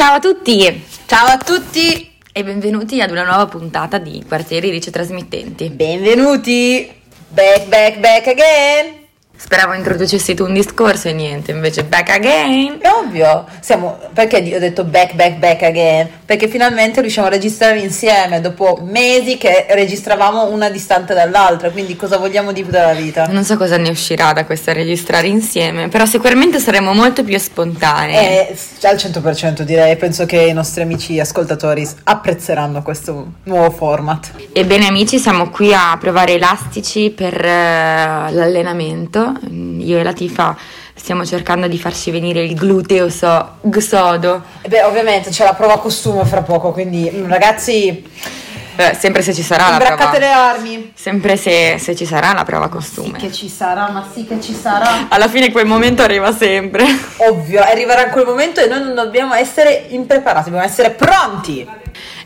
Ciao a tutti Ciao a tutti, e benvenuti ad una nuova puntata di Quartieri Rice Trasmittenti. benvenuti. Back, back, back again. Speravo introducessi tu un discorso e niente, invece back again. È ovvio, siamo, perché ho detto back, back, back again? Perché finalmente riusciamo a registrare insieme dopo mesi che registravamo una distante dall'altra, quindi cosa vogliamo di più dalla vita? Non so cosa ne uscirà da questo registrare insieme, però sicuramente saremo molto più spontanei. Eh, al 100% direi, penso che i nostri amici ascoltatori apprezzeranno questo nuovo format. Ebbene amici, siamo qui a provare elastici per eh, l'allenamento. Io e la Tifa stiamo cercando di farci venire il gluteo so- sodo, E beh, ovviamente c'è la prova costume fra poco, quindi mm, ragazzi, Eh, sempre se ci sarà la prova. le armi. Sempre se, se ci sarà la prova Sì costume. che ci sarà, ma sì che ci sarà. Alla fine quel momento arriva sempre. Ovvio, arriverà quel momento e noi non dobbiamo essere impreparati, dobbiamo essere pronti.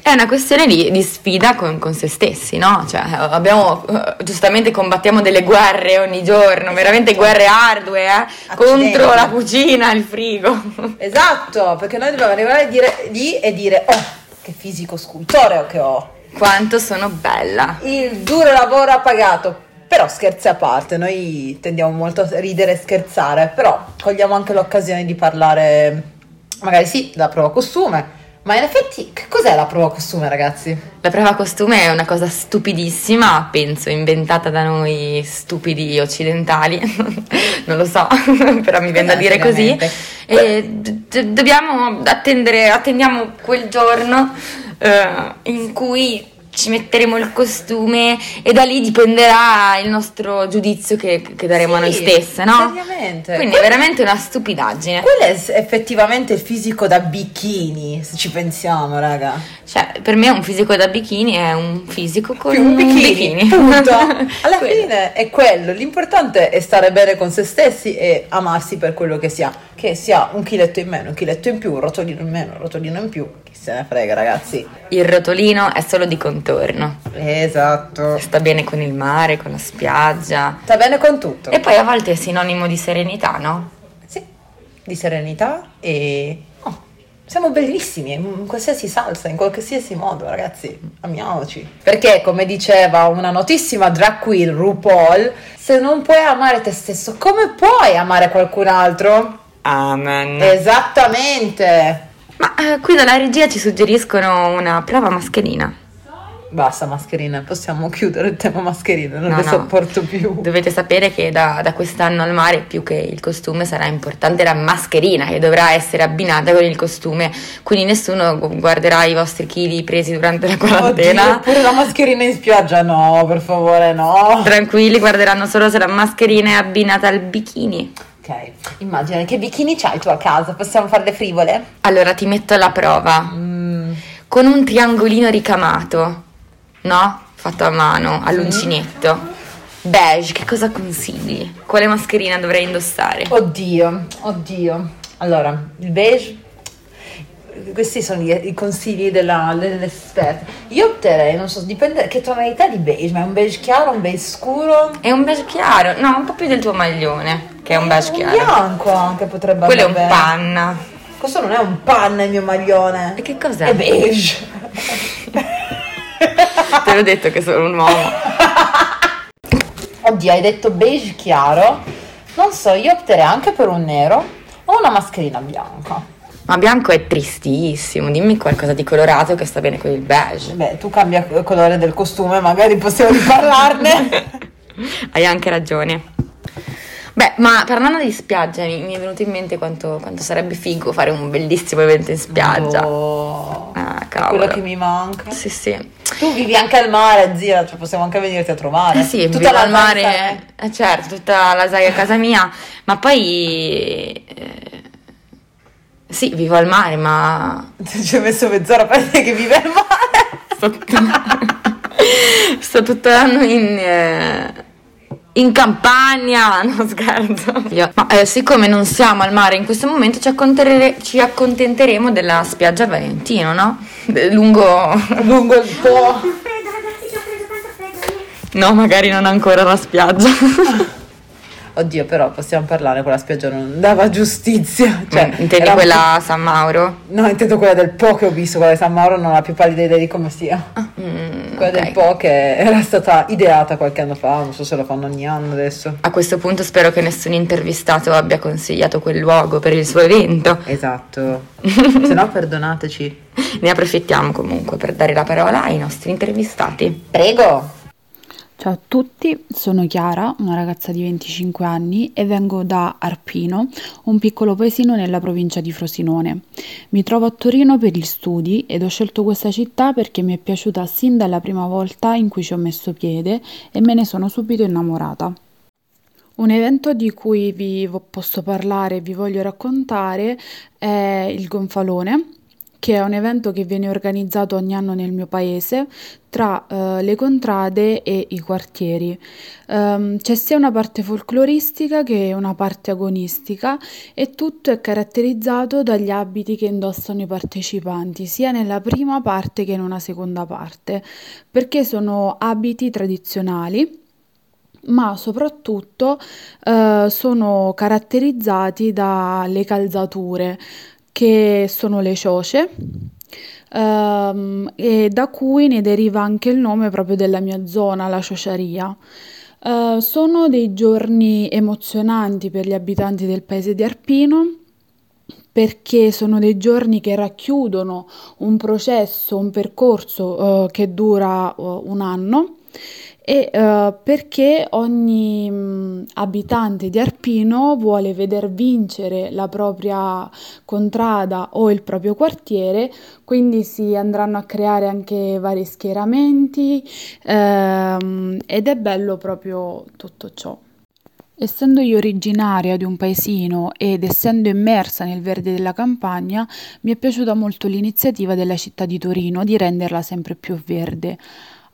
È una questione di, di sfida con, con se stessi, no? Cioè, abbiamo, eh, giustamente combattiamo delle guerre ogni giorno, veramente guerre ardue, eh? Contro la cucina, il frigo. Esatto, perché noi dobbiamo arrivare a dire, lì e dire, oh, che fisico scultoreo che ho. Quanto sono bella. Il duro lavoro ha pagato. Però scherzi a parte, noi tendiamo molto a ridere e scherzare, però cogliamo anche l'occasione di parlare, magari sì, della prova costume, ma in effetti che cos'è la prova costume ragazzi? La prova costume è una cosa stupidissima, penso, inventata da noi stupidi occidentali, non lo so, però mi viene da dire così. E d- d- dobbiamo attendere, attendiamo quel giorno eh, in cui ci metteremo il costume e da lì dipenderà il nostro giudizio che, che daremo a noi Sì, stesse, no? seriamente. Quindi è veramente una stupidaggine. Quello è effettivamente il fisico da bikini, se ci pensiamo, raga. Cioè, per me un fisico da bikini è un fisico con Più un bikini, punto. Alla fine è quello, l'importante è stare bene con se stessi e amarsi per quello che si ha, che sia un chiletto in meno, un chiletto in più, un rotolino in meno, un rotolino in più, chi se ne frega ragazzi. Il rotolino è solo di contorno. Esatto. Sta bene con il mare, con la spiaggia. Sta bene con tutto. E poi a volte è sinonimo di serenità, no? Sì, di serenità e... oh, siamo bellissimi in qualsiasi salsa, in qualsiasi modo, ragazzi. Amiamoci. Perché, come diceva una notissima drag queen RuPaul, se non puoi amare te stesso, come puoi amare qualcun altro? Amen. Esattamente. Ma eh, qui dalla regia ci suggeriscono una prova mascherina. Basta mascherine, possiamo chiudere il tema mascherine, non No, le no. sopporto più. Dovete sapere che da, da quest'anno al mare più che il costume sarà importante la mascherina che dovrà essere abbinata con il costume. Quindi nessuno gu- guarderà i vostri chili presi durante la Oddio, quarantena. pure la mascherina in spiaggia, no, per favore, no. Tranquilli, guarderanno solo se la mascherina è abbinata al bikini. Ok, immagina che bikini c'hai tu a casa, possiamo fare le frivole? Allora ti metto alla prova. Mm, Con un triangolino ricamato, no? Fatto a mano, all'uncinetto. Beige, che cosa consigli? Quale mascherina dovrei indossare? Oddio, oddio. Allora, il beige, questi sono i, i consigli della, dell'esperta. Io opterei, non so, dipende che tonalità di beige, ma è un beige chiaro, un beige scuro? È un beige chiaro, no, un po' più del tuo maglione, che è un beige Un chiaro. bianco anche potrebbe Quello è andare un bene. panna. Questo non è un panna il mio maglione. E che cos'è? È beige. Te l'ho detto che sono un uomo. Oddio, hai detto beige chiaro. Non so, io opterei anche per un nero o una mascherina bianca. Ma bianco è tristissimo, dimmi qualcosa di colorato che sta bene con il beige. Beh, tu cambia il colore del costume, magari possiamo riparlarne. Hai anche ragione. Beh, ma parlando di spiaggia, mi, mi è venuto in mente quanto, quanto sarebbe figo fare un bellissimo evento in spiaggia. Oh, Ah, cavolo. quello che mi manca. Sì, sì. Tu vivi anche al mare, zia, cioè possiamo anche venirti a trovare. Eh sì, Tutta la al mare, eh, certo, tutta la saga a casa mia, ma poi... eh, sì, vivo al mare, ma... Ci ho messo mezz'ora per dire che vive al mare. Sto, sto tutto l'anno in... eh, in campagna, no scherzo. Ma Eh, siccome non siamo al mare in questo momento, ci, accontentere- ci accontenteremo della spiaggia Valentino, no? Lungo, lungo il Po. No, magari non ancora la spiaggia. Oddio, però possiamo parlare, quella spiaggia non dava giustizia. Cioè, Mm, intendi era un quella a San Mauro? No, intendo quella del Po che ho visto, quella di San Mauro non ho la più pallida idea di come sia. Mm, quella ok. del Po che era stata ideata qualche anno fa, non so se lo fanno ogni anno adesso. A questo punto spero che nessun intervistato abbia consigliato quel luogo per il suo evento. Esatto. se no, perdonateci. Ne approfittiamo comunque per dare la parola ai nostri intervistati. Prego. Ciao a tutti, sono Chiara, una ragazza di 25 anni e vengo da Arpino, un piccolo paesino nella provincia di Frosinone. Mi trovo a Torino per gli studi ed ho scelto questa città perché mi è piaciuta sin dalla prima volta in cui ci ho messo piede e me ne sono subito innamorata. Un evento di cui vi posso parlare e vi voglio raccontare è il Gonfalone, che è un evento che viene organizzato ogni anno nel mio paese tra eh, le contrade e i quartieri. Ehm, c'è sia una parte folcloristica che una parte agonistica e tutto è caratterizzato dagli abiti che indossano i partecipanti, sia nella prima parte che in una seconda parte, perché sono abiti tradizionali ma soprattutto eh, sono caratterizzati dalle calzature che sono le cioce ehm, e da cui ne deriva anche il nome proprio della mia zona, la ciociaria. Eh, sono dei giorni emozionanti per gli abitanti del paese di Arpino perché sono dei giorni che racchiudono un processo, un percorso eh, che dura eh, un anno e eh, perché ogni mh, abitante di Arpino vuole veder vincere la propria contrada o il proprio quartiere, quindi si andranno a creare anche vari schieramenti ehm, ed è bello proprio tutto ciò. Essendo io originaria di un paesino ed essendo immersa nel verde della campagna, mi è piaciuta molto l'iniziativa della città di Torino di renderla sempre più verde.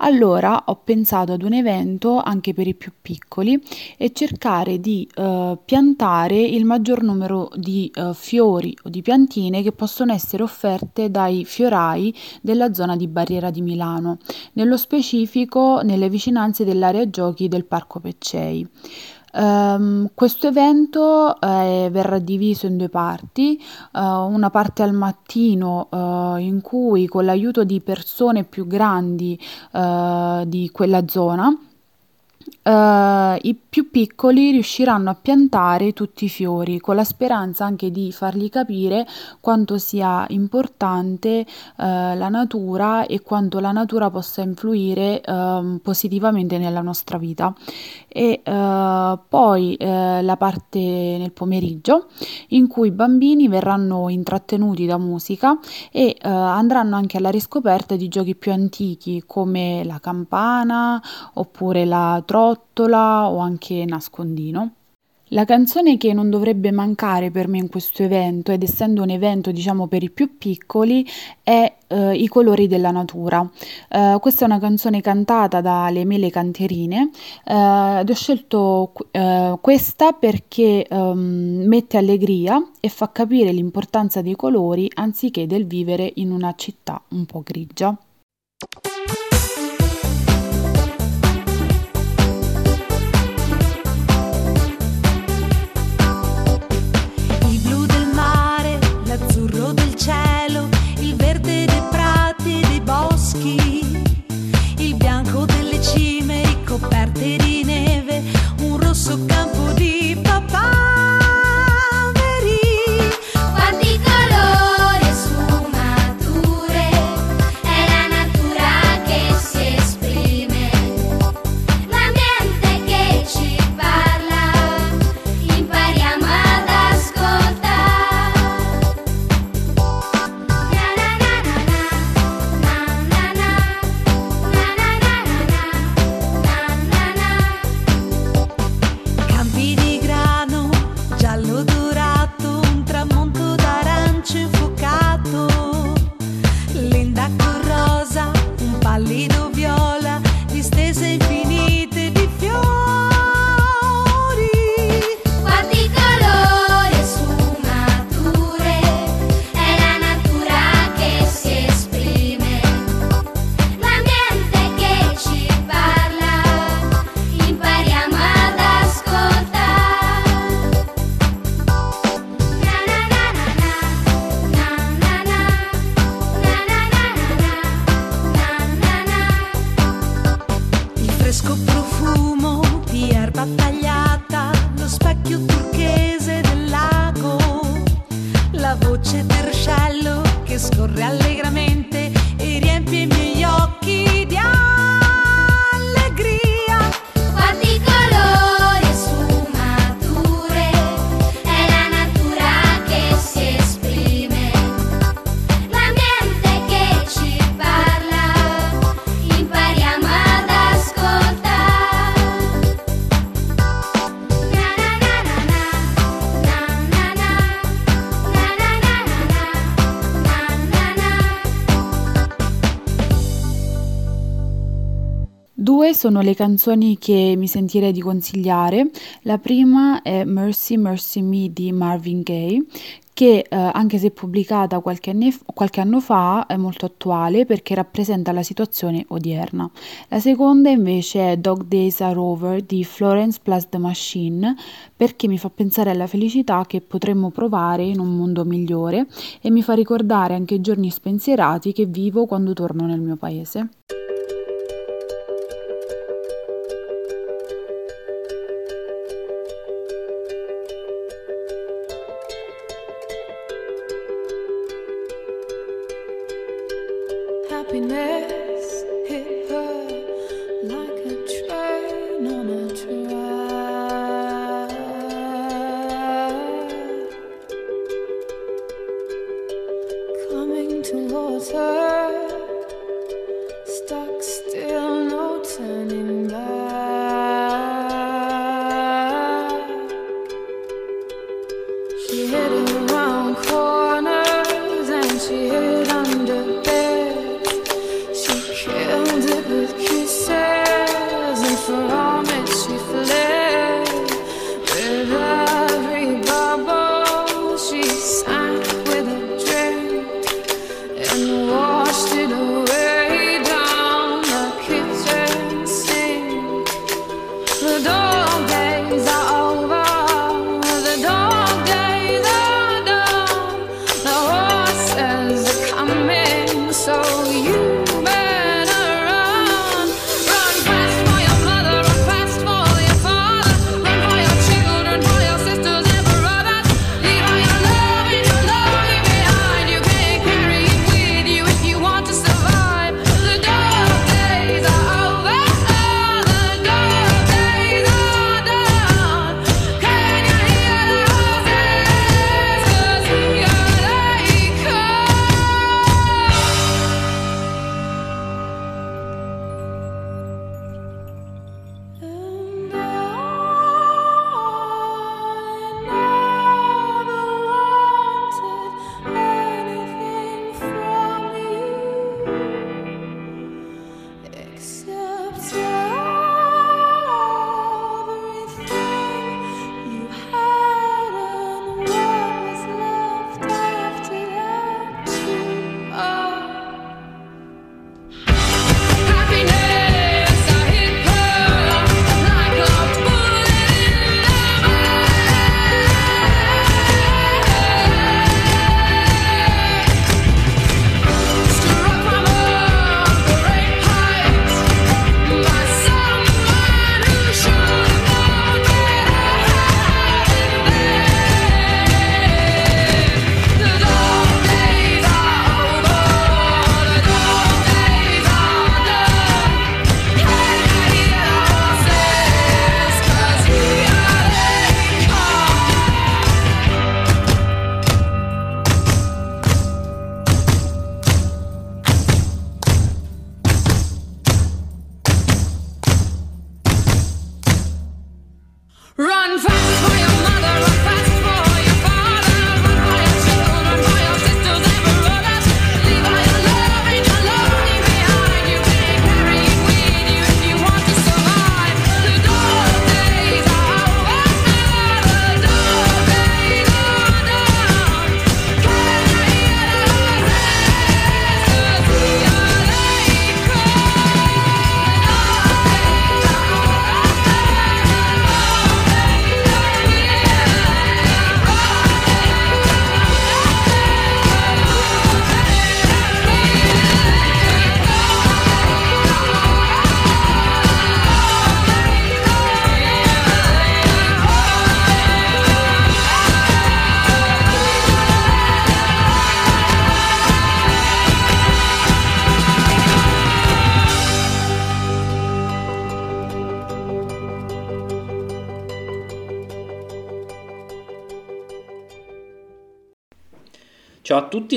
Allora ho pensato ad un evento anche per i più piccoli e cercare di eh, piantare il maggior numero di eh, fiori o di piantine che possono essere offerte dai fiorai della zona di Barriera di Milano, nello specifico nelle vicinanze dell'area giochi del Parco Peccei. Ehm, questo evento eh, verrà diviso in due parti, eh, una parte al mattino eh, in cui con l'aiuto di persone più grandi eh, di quella zona eh, i più piccoli riusciranno a piantare tutti i fiori con la speranza anche di fargli capire quanto sia importante eh, la natura e quanto la natura possa influire ehm, positivamente nella nostra vita. E eh, poi eh, la parte nel pomeriggio in cui i bambini verranno intrattenuti da musica e eh, andranno anche alla riscoperta di giochi più antichi come la campana oppure la trottola o anche nascondino. La canzone che non dovrebbe mancare per me in questo evento, ed essendo un evento diciamo per i più piccoli, è eh, I colori della natura. Eh, questa è una canzone cantata dalle Mele Canterine eh, ed ho scelto eh, questa perché ehm, mette allegria e fa capire l'importanza dei colori anziché del vivere in una città un po' grigia. Sono le canzoni che mi sentirei di consigliare. La prima è Mercy Mercy Me di Marvin Gaye, che eh, anche se pubblicata qualche, anni- qualche anno fa è molto attuale perché rappresenta la situazione odierna. La seconda invece è Dog Days Are Over di Florence Plus The Machine, perché mi fa pensare alla felicità che potremmo provare in un mondo migliore e mi fa ricordare anche i giorni spensierati che vivo quando torno nel mio paese.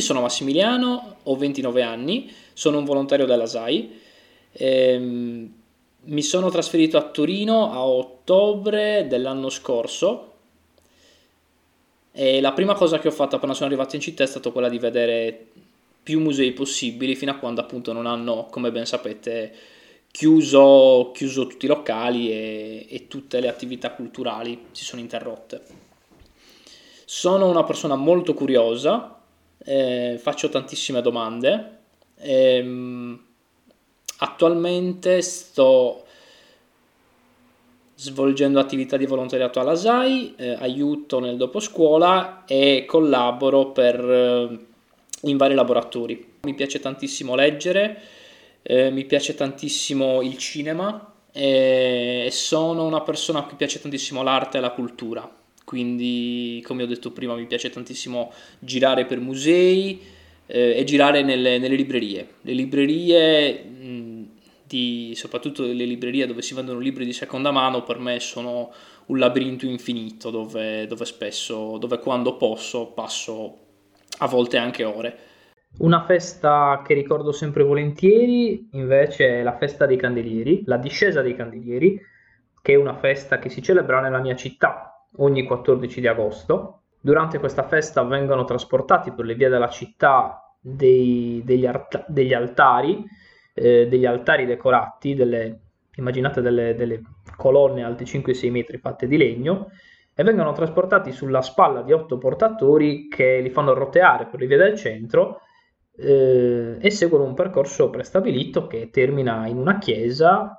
Sono Massimiliano, ho 29 anni, sono un volontario della SAI. Ehm, mi sono trasferito a Torino a ottobre dell'anno scorso e la prima cosa che ho fatto appena sono arrivato in città è stata quella di vedere più musei possibili fino a quando appunto non hanno, come ben sapete, chiuso, chiuso tutti i locali e, e tutte le attività culturali si sono interrotte. Sono una persona molto curiosa, eh, faccio tantissime domande. ehm, attualmente sto svolgendo attività di volontariato alla SAI, eh, aiuto nel doposcuola e collaboro per, eh, in vari laboratori. Mi piace tantissimo leggere, eh, mi piace tantissimo il cinema e sono una persona a cui piace tantissimo l'arte e la cultura. Quindi, come ho detto prima, mi piace tantissimo girare per musei eh, e girare nelle, nelle librerie. Le librerie, mh, di, soprattutto le librerie dove si vendono libri di seconda mano, per me sono un labirinto infinito dove, dove spesso, dove quando posso, passo a volte anche ore. Una festa che ricordo sempre volentieri invece è la festa dei candelieri, la discesa dei candelieri, che è una festa che si celebra nella mia città ogni 14 di agosto. Durante questa festa vengono trasportati per le vie della città dei- degli, arta- degli altari, eh, degli altari decorati, delle, immaginate delle, delle colonne alte 5-6 metri fatte di legno, e vengono trasportati sulla spalla di otto portatori che li fanno roteare per le vie del centro eh, e seguono un percorso prestabilito che termina in una chiesa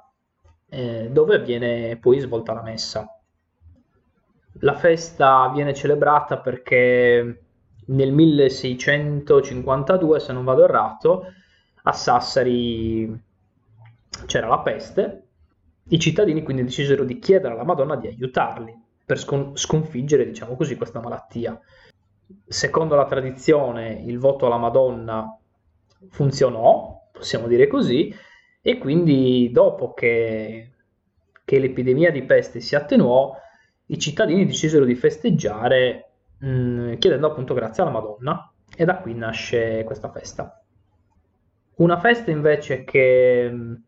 eh, dove viene poi svolta la messa. La festa viene celebrata perché nel 1652, se non vado errato, a Sassari c'era la peste. I cittadini quindi decisero di chiedere alla Madonna di aiutarli per scon- sconfiggere, diciamo così, questa malattia. Secondo la tradizione, il voto alla Madonna funzionò, possiamo dire così, e quindi dopo che, che l'epidemia di peste si attenuò, i cittadini decisero di festeggiare mh, chiedendo appunto grazie alla Madonna e da qui nasce questa festa. Una festa invece che mh,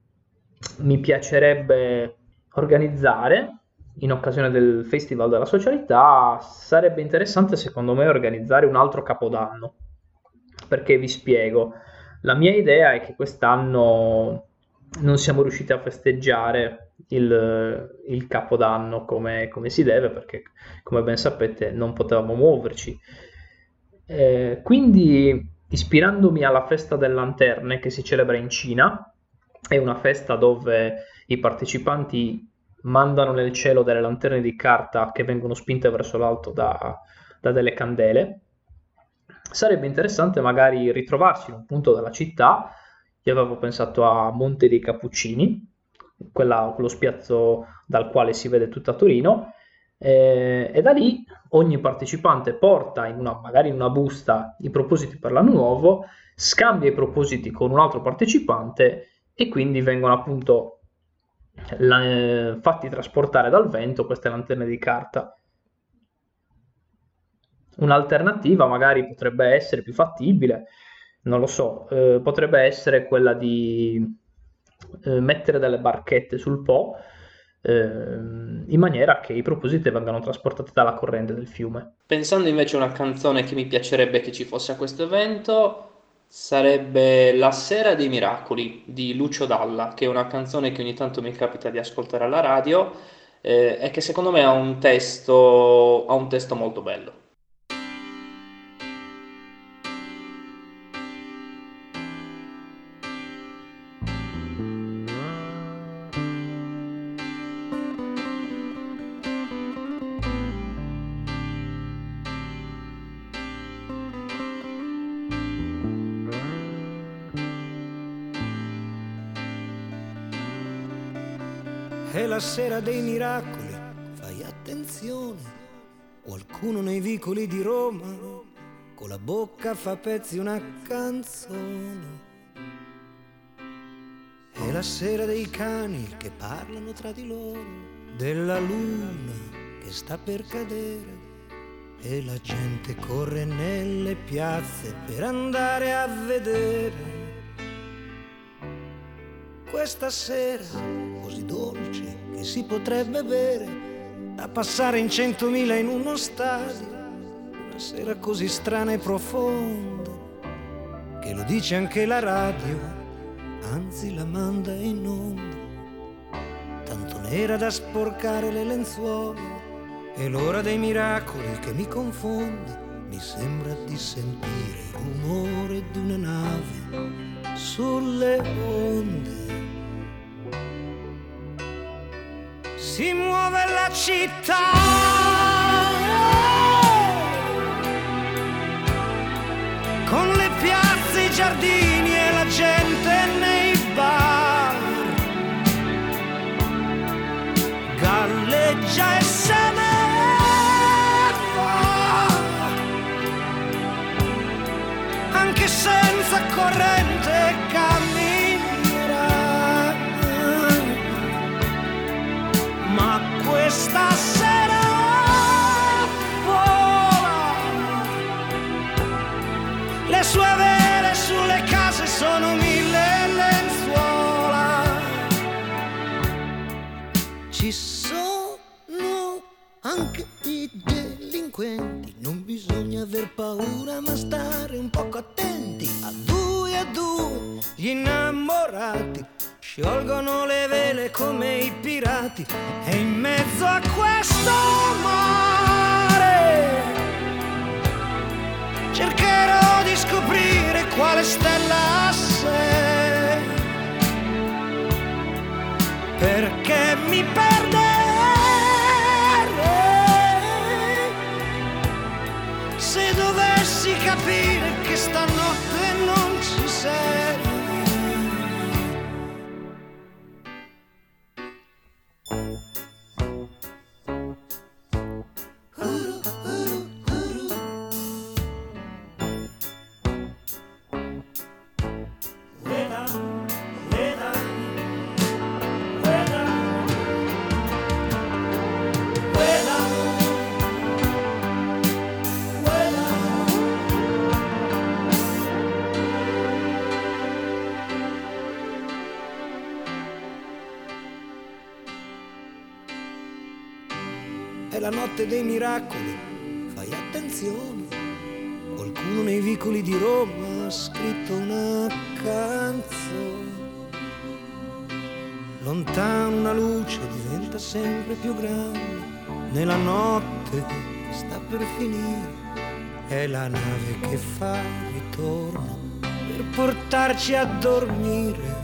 mi piacerebbe organizzare in occasione del Festival della Socialità sarebbe interessante secondo me organizzare un altro capodanno. Perché vi spiego, la mia idea è che quest'anno non siamo riusciti a festeggiare il, il capodanno come, come si deve perché come ben sapete non potevamo muoverci. Eh, quindi ispirandomi alla festa delle lanterne che si celebra in Cina, è una festa dove i partecipanti mandano nel cielo delle lanterne di carta che vengono spinte verso l'alto da, da delle candele. Sarebbe interessante magari ritrovarsi in un punto della città. Io avevo pensato a Monte dei Cappuccini, quella- quello spiazzo dal quale si vede tutta Torino, eh, e da lì ogni partecipante porta in una, magari in una busta i propositi per l'anno nuovo, scambia i propositi con un altro partecipante e quindi vengono appunto la- eh, fatti trasportare dal vento queste lanterne di carta. Un'alternativa magari potrebbe essere più fattibile, non lo so, eh, potrebbe essere quella di eh, mettere delle barchette sul Po ehm, in maniera che i propositi vengano trasportati dalla corrente del fiume. Pensando invece a una canzone che mi piacerebbe che ci fosse a questo evento, sarebbe La Sera dei Miracoli di Lucio Dalla, che è una canzone che ogni tanto mi capita di ascoltare alla radio eh, e che secondo me ha un testo, ha un testo molto bello. Sera dei miracoli, fai attenzione. Qualcuno nei vicoli di Roma con la bocca fa pezzi una canzone. È la sera dei cani che parlano tra di loro, della luna che sta per cadere e la gente corre nelle piazze per andare a vedere questa sera così dolce che si potrebbe bere da passare in centomila in uno stadio una sera così strana e profonda che lo dice anche la radio anzi la manda in onda. Tanto nera da sporcare le lenzuola è l'ora dei miracoli che mi confonde. Mi sembra di sentire il rumore di una nave sulle onde si muove la città. Con le piazze, i giardini e la gente nei bar. Galleggia e se ne va. Anche senza corrente camminerà sera vola le sue vele sulle case sono mille lenzuola ci sono anche i delinquenti, non bisogna aver paura ma stare un poco attenti. A due a due gli innamorati sciolgono le vele come i pirati e in mezzo a questo mare cercherò di scoprire quale stella sei perché mi perderei se dovessi capire che stanotte non ci sei. Notte dei miracoli, fai attenzione. Qualcuno nei vicoli di Roma ha scritto una canzone. Lontano una luce diventa sempre più grande. Nella notte sta per finire. È la nave che fa ritorno per portarci a dormire.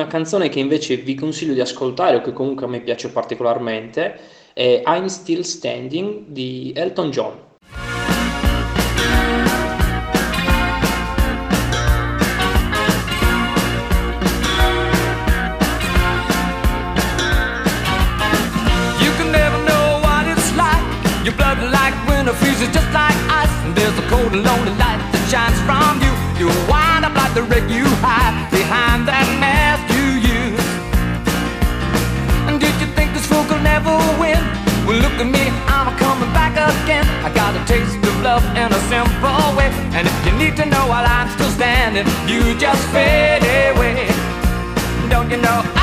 Una canzone che invece vi consiglio di ascoltare o che comunque a me piace particolarmente è I'm Still Standing di Elton John. Just like ice. And there's a cold and lonely light that shines from you. You wind up like the wreck you just fade away. Don't you know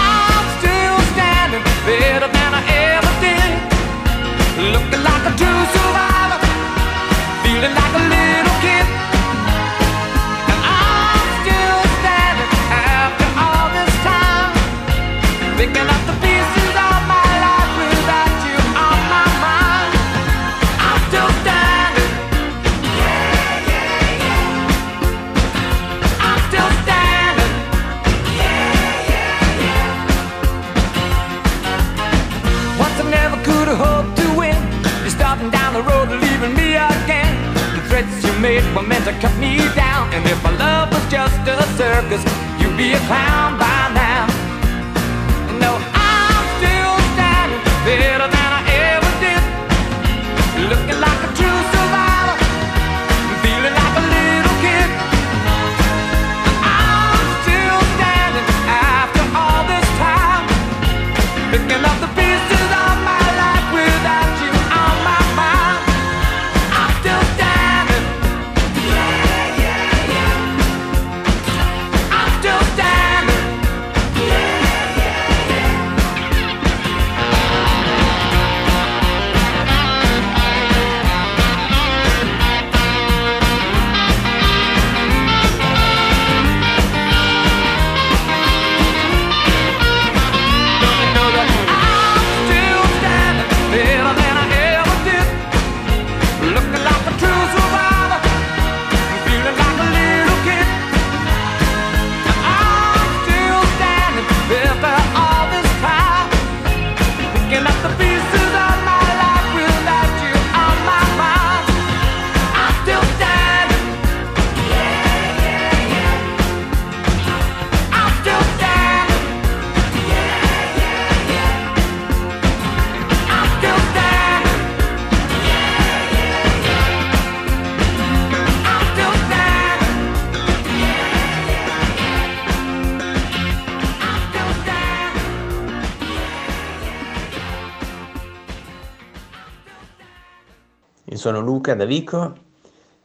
sono Luca da Vico,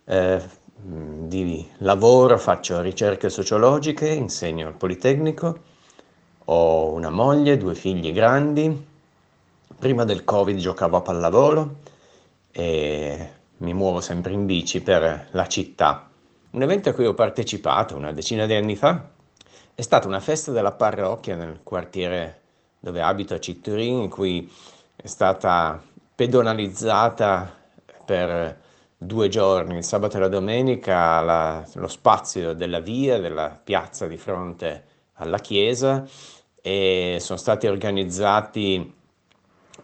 eh, di lavoro faccio ricerche sociologiche, insegno al Politecnico, ho una moglie, due figli grandi, prima del Covid giocavo a pallavolo e mi muovo sempre in bici per la città. Un evento a cui ho partecipato una decina di anni fa è stata una festa della parrocchia nel quartiere dove abito a Citturin, in cui è stata pedonalizzata per due giorni, il sabato e la domenica, la- lo spazio della via, della piazza di fronte alla chiesa e sono stati organizzati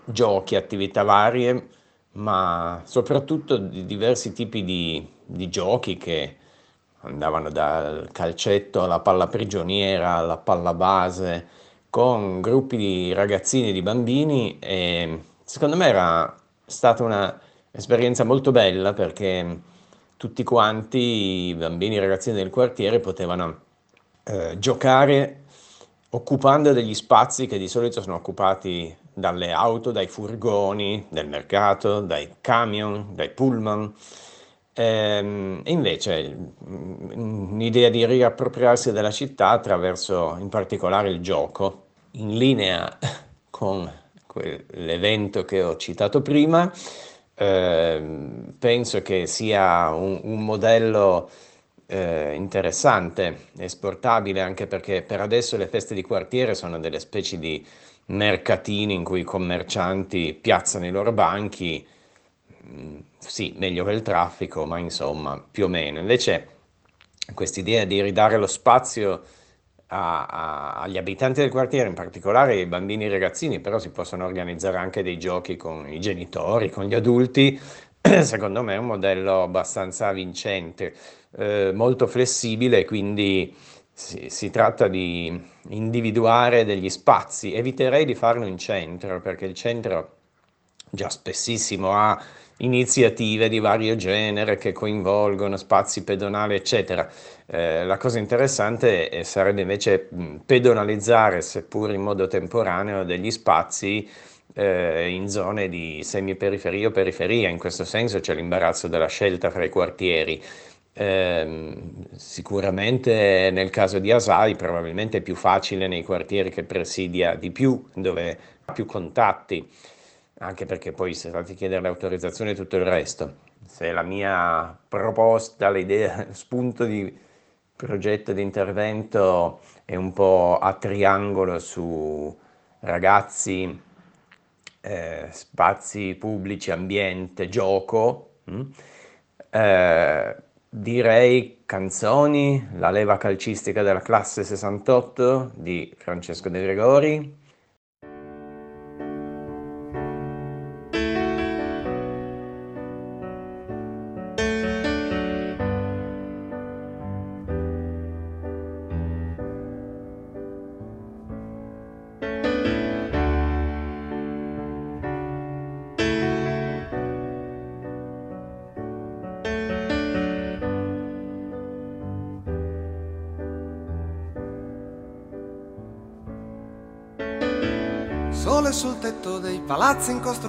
giochi, attività varie, ma soprattutto di diversi tipi di, di giochi che andavano dal calcetto alla palla prigioniera, alla palla base, con gruppi di ragazzini e di bambini e secondo me era stata un'esperienza molto bella perché tutti quanti, i bambini e i ragazzini del quartiere, potevano eh, giocare occupando degli spazi che di solito sono occupati dalle auto, dai furgoni del mercato, dai camion, dai pullman. Ehm, E invece mm, un'idea di riappropriarsi della città attraverso in particolare il gioco, in linea con quell'evento che ho citato prima, ehm, penso che sia un, un modello eh, interessante, esportabile, anche perché per adesso le feste di quartiere sono delle specie di mercatini in cui i commercianti piazzano i loro banchi, mm, sì, meglio che il traffico, ma insomma, più o meno. Invece quest'idea di ridare lo spazio a- a- agli abitanti del quartiere, in particolare ai bambini e ai ragazzini, però si possono organizzare anche dei giochi con i genitori, con gli adulti, secondo me è un modello abbastanza vincente, eh, molto flessibile, quindi si, si tratta di individuare degli spazi. Eviterei di farlo in centro, perché il centro già spessissimo ha iniziative di vario genere che coinvolgono spazi pedonali, eccetera. Eh, la cosa interessante eh, sarebbe invece pedonalizzare, seppur in modo temporaneo, degli spazi eh, in zone di semiperiferia o periferia. In questo senso c'è l'imbarazzo della scelta fra i quartieri. Ehm, sicuramente nel caso di Asai probabilmente è più facile nei quartieri che presidia di più, dove ha più contatti, anche perché poi si tratta di chiedere l'autorizzazione e tutto il resto. Se la mia proposta, l'idea, spunto di progetto di intervento è un po' a triangolo su ragazzi, eh, spazi pubblici, ambiente, gioco, mm? Eh, direi canzoni, La leva calcistica della classe 68 di Francesco De Gregori.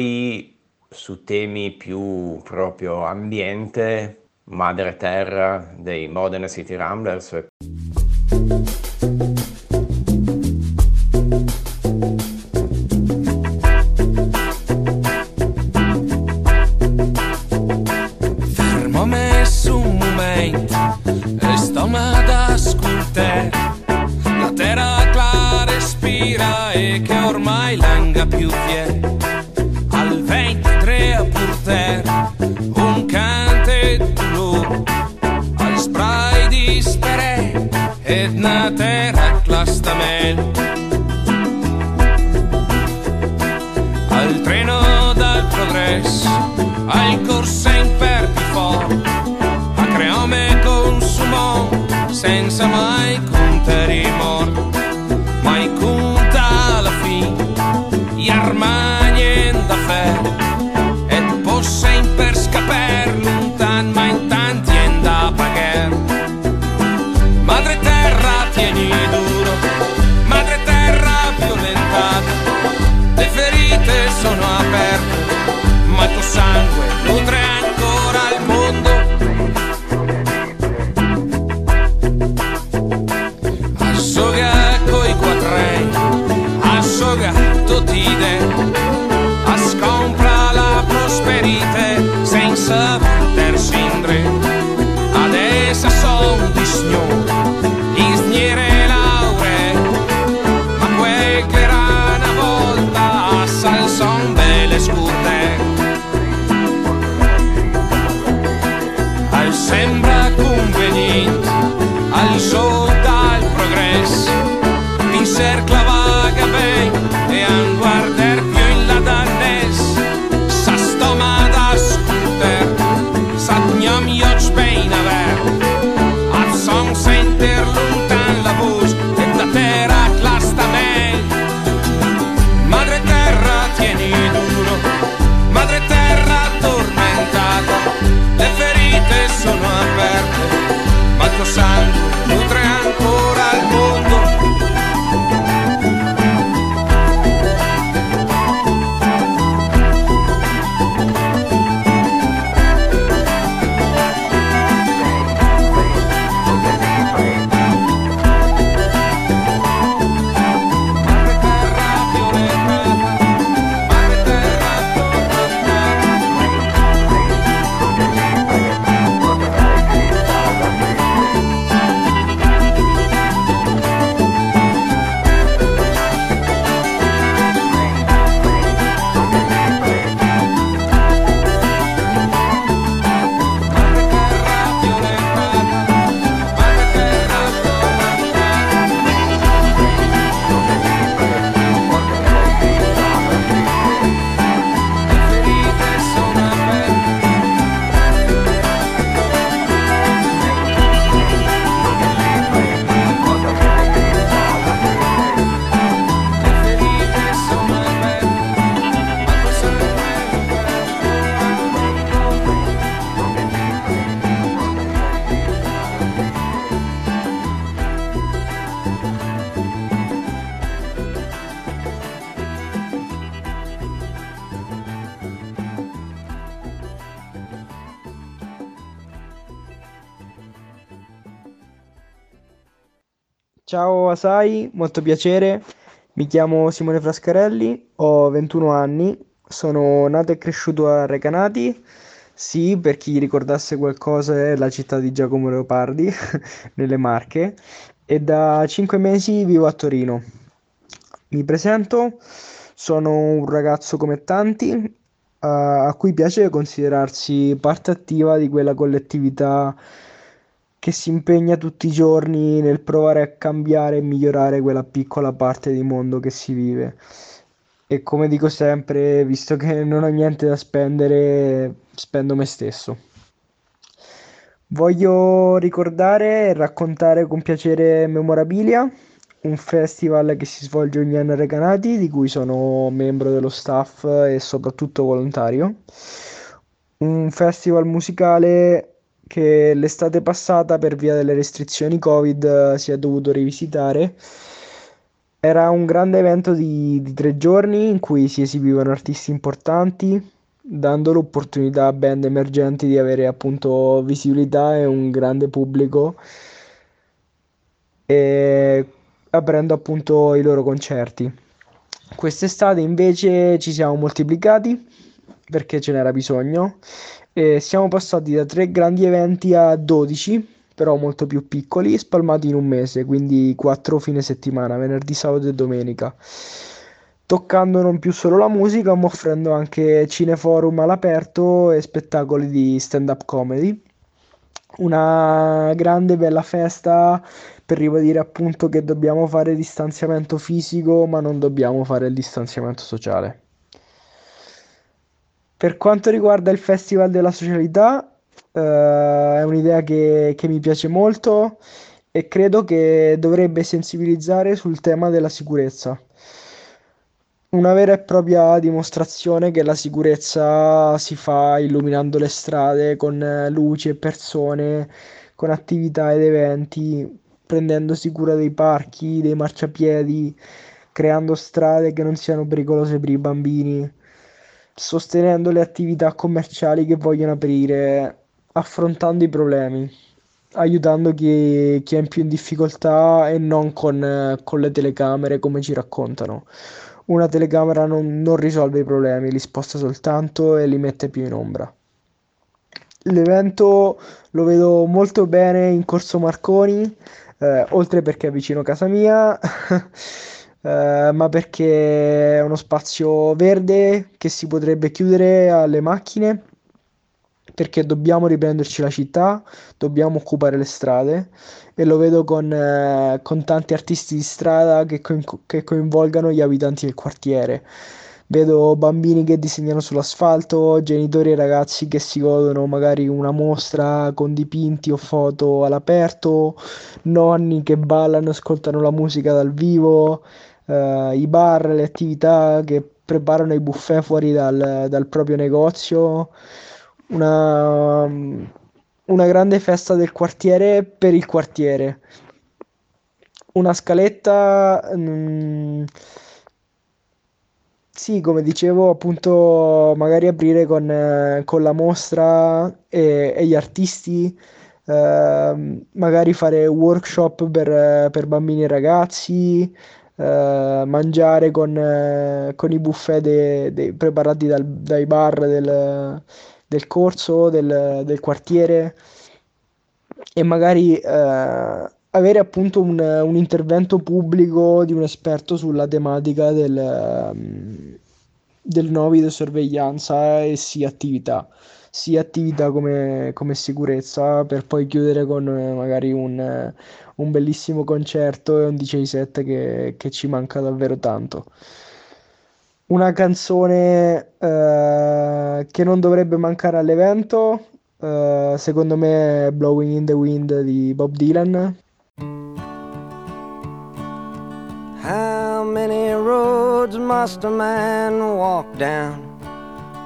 Poi su temi più proprio ambiente, madre terra dei Modena City Ramblers. Ciao Asai, molto piacere. Mi chiamo Simone Frascarelli, ho 21 anni, sono nato e cresciuto a Recanati. Sì, per chi ricordasse qualcosa è la città di Giacomo Leopardi, nelle Marche, e da 5 mesi vivo a Torino. Mi presento, sono un ragazzo come tanti, eh, a cui piace considerarsi parte attiva di quella collettività che si impegna tutti i giorni nel provare a cambiare e migliorare quella piccola parte di mondo che si vive. E come dico sempre, visto che non ho niente da spendere, spendo me stesso. Voglio ricordare e raccontare con piacere Memorabilia, un festival che si svolge ogni anno a Recanati, di cui sono membro dello staff e soprattutto volontario. Un festival musicale che l'estate passata, per via delle restrizioni Covid, si è dovuto rivisitare. Era un grande evento di, di tre giorni in cui si esibivano artisti importanti, dando l'opportunità a band emergenti di avere appunto visibilità e un grande pubblico e aprendo appunto i loro concerti. Quest'estate invece ci siamo moltiplicati perché ce n'era bisogno e siamo passati da tre grandi eventi a 12, però molto più piccoli, spalmati in un mese, quindi quattro fine settimana, venerdì, sabato e domenica. toccando non più solo la musica, ma offrendo anche cineforum all'aperto e spettacoli di stand-up comedy. Una grande bella festa per ribadire appunto che dobbiamo fare distanziamento fisico, ma non dobbiamo fare il distanziamento sociale. Per quanto riguarda il Festival della Socialità, eh, è un'idea che, che mi piace molto e credo che dovrebbe sensibilizzare sul tema della sicurezza. Una vera e propria dimostrazione che la sicurezza si fa illuminando le strade con eh, luci e persone, con attività ed eventi, prendendosi cura dei parchi, dei marciapiedi, creando strade che non siano pericolose per i bambini, sostenendo le attività commerciali che vogliono aprire, affrontando i problemi, aiutando chi, chi è in più in difficoltà e non con, con le telecamere come ci raccontano. Una telecamera non, non risolve i problemi, li sposta soltanto e li mette più in ombra. L'evento lo vedo molto bene in Corso Marconi, eh, oltre perché è vicino a casa mia, eh, ma perché è uno spazio verde che si potrebbe chiudere alle macchine, perché dobbiamo riprenderci la città, dobbiamo occupare le strade e lo vedo con, eh, con tanti artisti di strada che, coin- che coinvolgano gli abitanti del quartiere. Vedo bambini che disegnano sull'asfalto, genitori e ragazzi che si godono magari una mostra con dipinti o foto all'aperto, nonni che ballano e ascoltano la musica dal vivo, eh, i bar, le attività che preparano i buffet fuori dal, dal proprio negozio. Una, una grande festa del quartiere per il quartiere. Una scaletta. mm, sì, come dicevo, appunto, magari aprire con, eh, con la mostra e, e gli artisti, ehm, magari fare workshop per, eh, per bambini e ragazzi, eh, mangiare con, eh, con i buffet de- de- preparati dal- dai bar del, del corso, del, del quartiere e magari eh, avere appunto un, un intervento pubblico di un esperto sulla tematica del, ehm, del no videosorveglianza e sì attività, sia attività come, come sicurezza per poi chiudere con eh, magari un, eh, un bellissimo concerto e un DJ set che, che ci manca davvero tanto. Una canzone eh, che non dovrebbe mancare all'evento, eh, secondo me è Blowing in the Wind di Bob Dylan. How many roads must a man walk down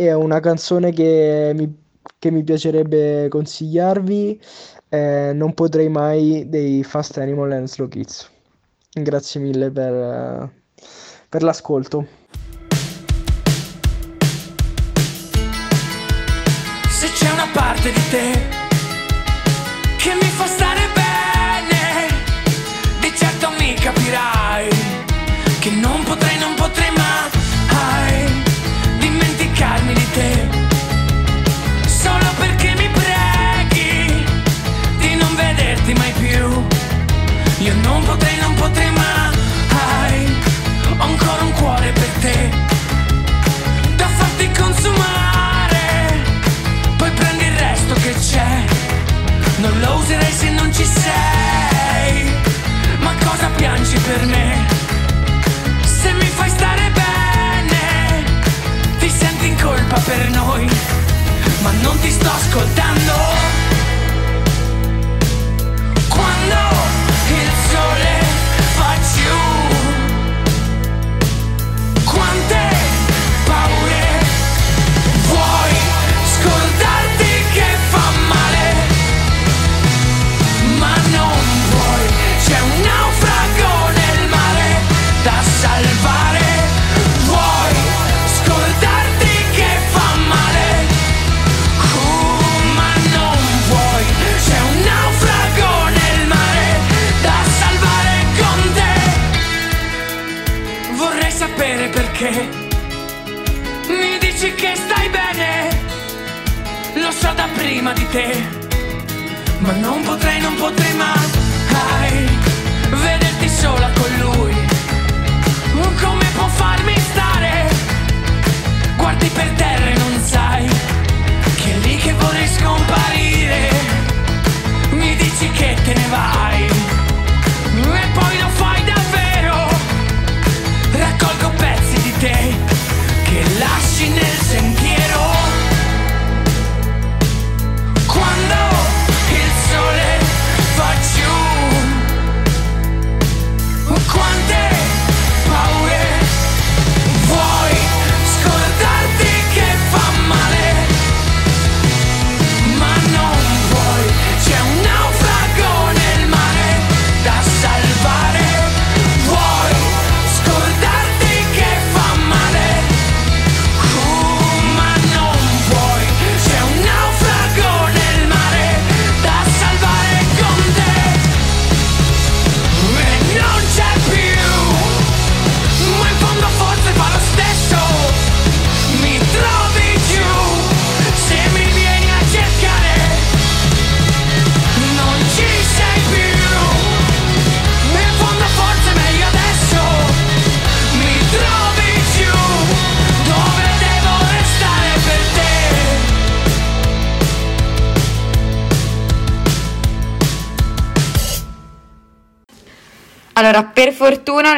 È una canzone che mi, che mi piacerebbe consigliarvi, eh, Non potrei mai dei Fast Animal and Slow Kids. Grazie mille per, per l'ascolto. Se c'è una parte di te che mi fa stare bene, di certo mi capirai per noi. Ma non ti sto ascoltando. Prima di te. Ma non potrei, non potrei mai vederti sola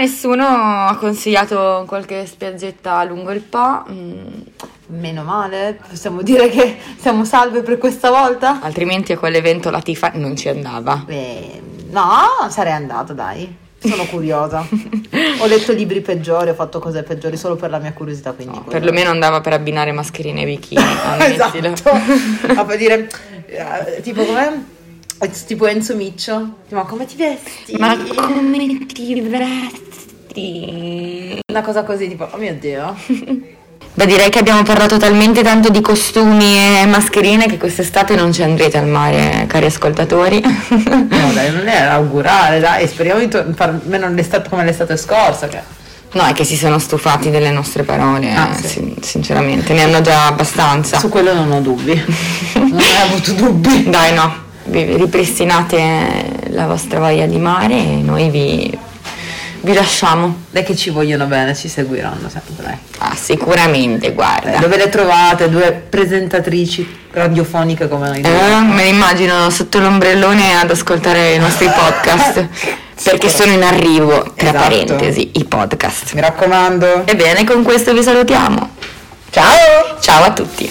nessuno ha consigliato qualche spiaggetta lungo il Po. mm, Meno male, possiamo dire che siamo salve per questa volta? altrimenti a quell'evento la Tifa non ci andava. Eh, no, sarei andata, dai. Sono curiosa. ho letto libri peggiori, ho fatto cose peggiori solo per la mia curiosità, quindi quello- Perlomeno andava per abbinare mascherine e bikini. esatto. Per dire eh, tipo com'è? Tipo Enzo Miccio. Ma come ti vesti? Ma come ti vesti? Una cosa così, tipo, oh mio dio. Beh, direi che abbiamo parlato talmente tanto di costumi e mascherine che quest'estate non ci andrete al mare, cari ascoltatori. No, dai, non è augurare, dai, speriamo di to- far meno l'estate come l'estate scorsa. Che... No, è che si sono stufati delle nostre parole, Ah, sì. sin- sinceramente, ne hanno già abbastanza. Su quello non ho dubbi. non hai avuto dubbi. Dai, no, vi ripristinate la vostra voglia di mare e noi vi, vi lasciamo. Dai che ci vogliono bene, ci seguiranno sempre. dai. Ah, sicuramente, guarda. Dove le trovate? Due presentatrici radiofoniche come noi. Eh, me le immagino sotto l'ombrellone ad ascoltare i nostri podcast. perché sono in arrivo, tra Esatto. parentesi, i podcast. Mi raccomando. Ebbene, con questo vi salutiamo. Ciao! Ciao a tutti.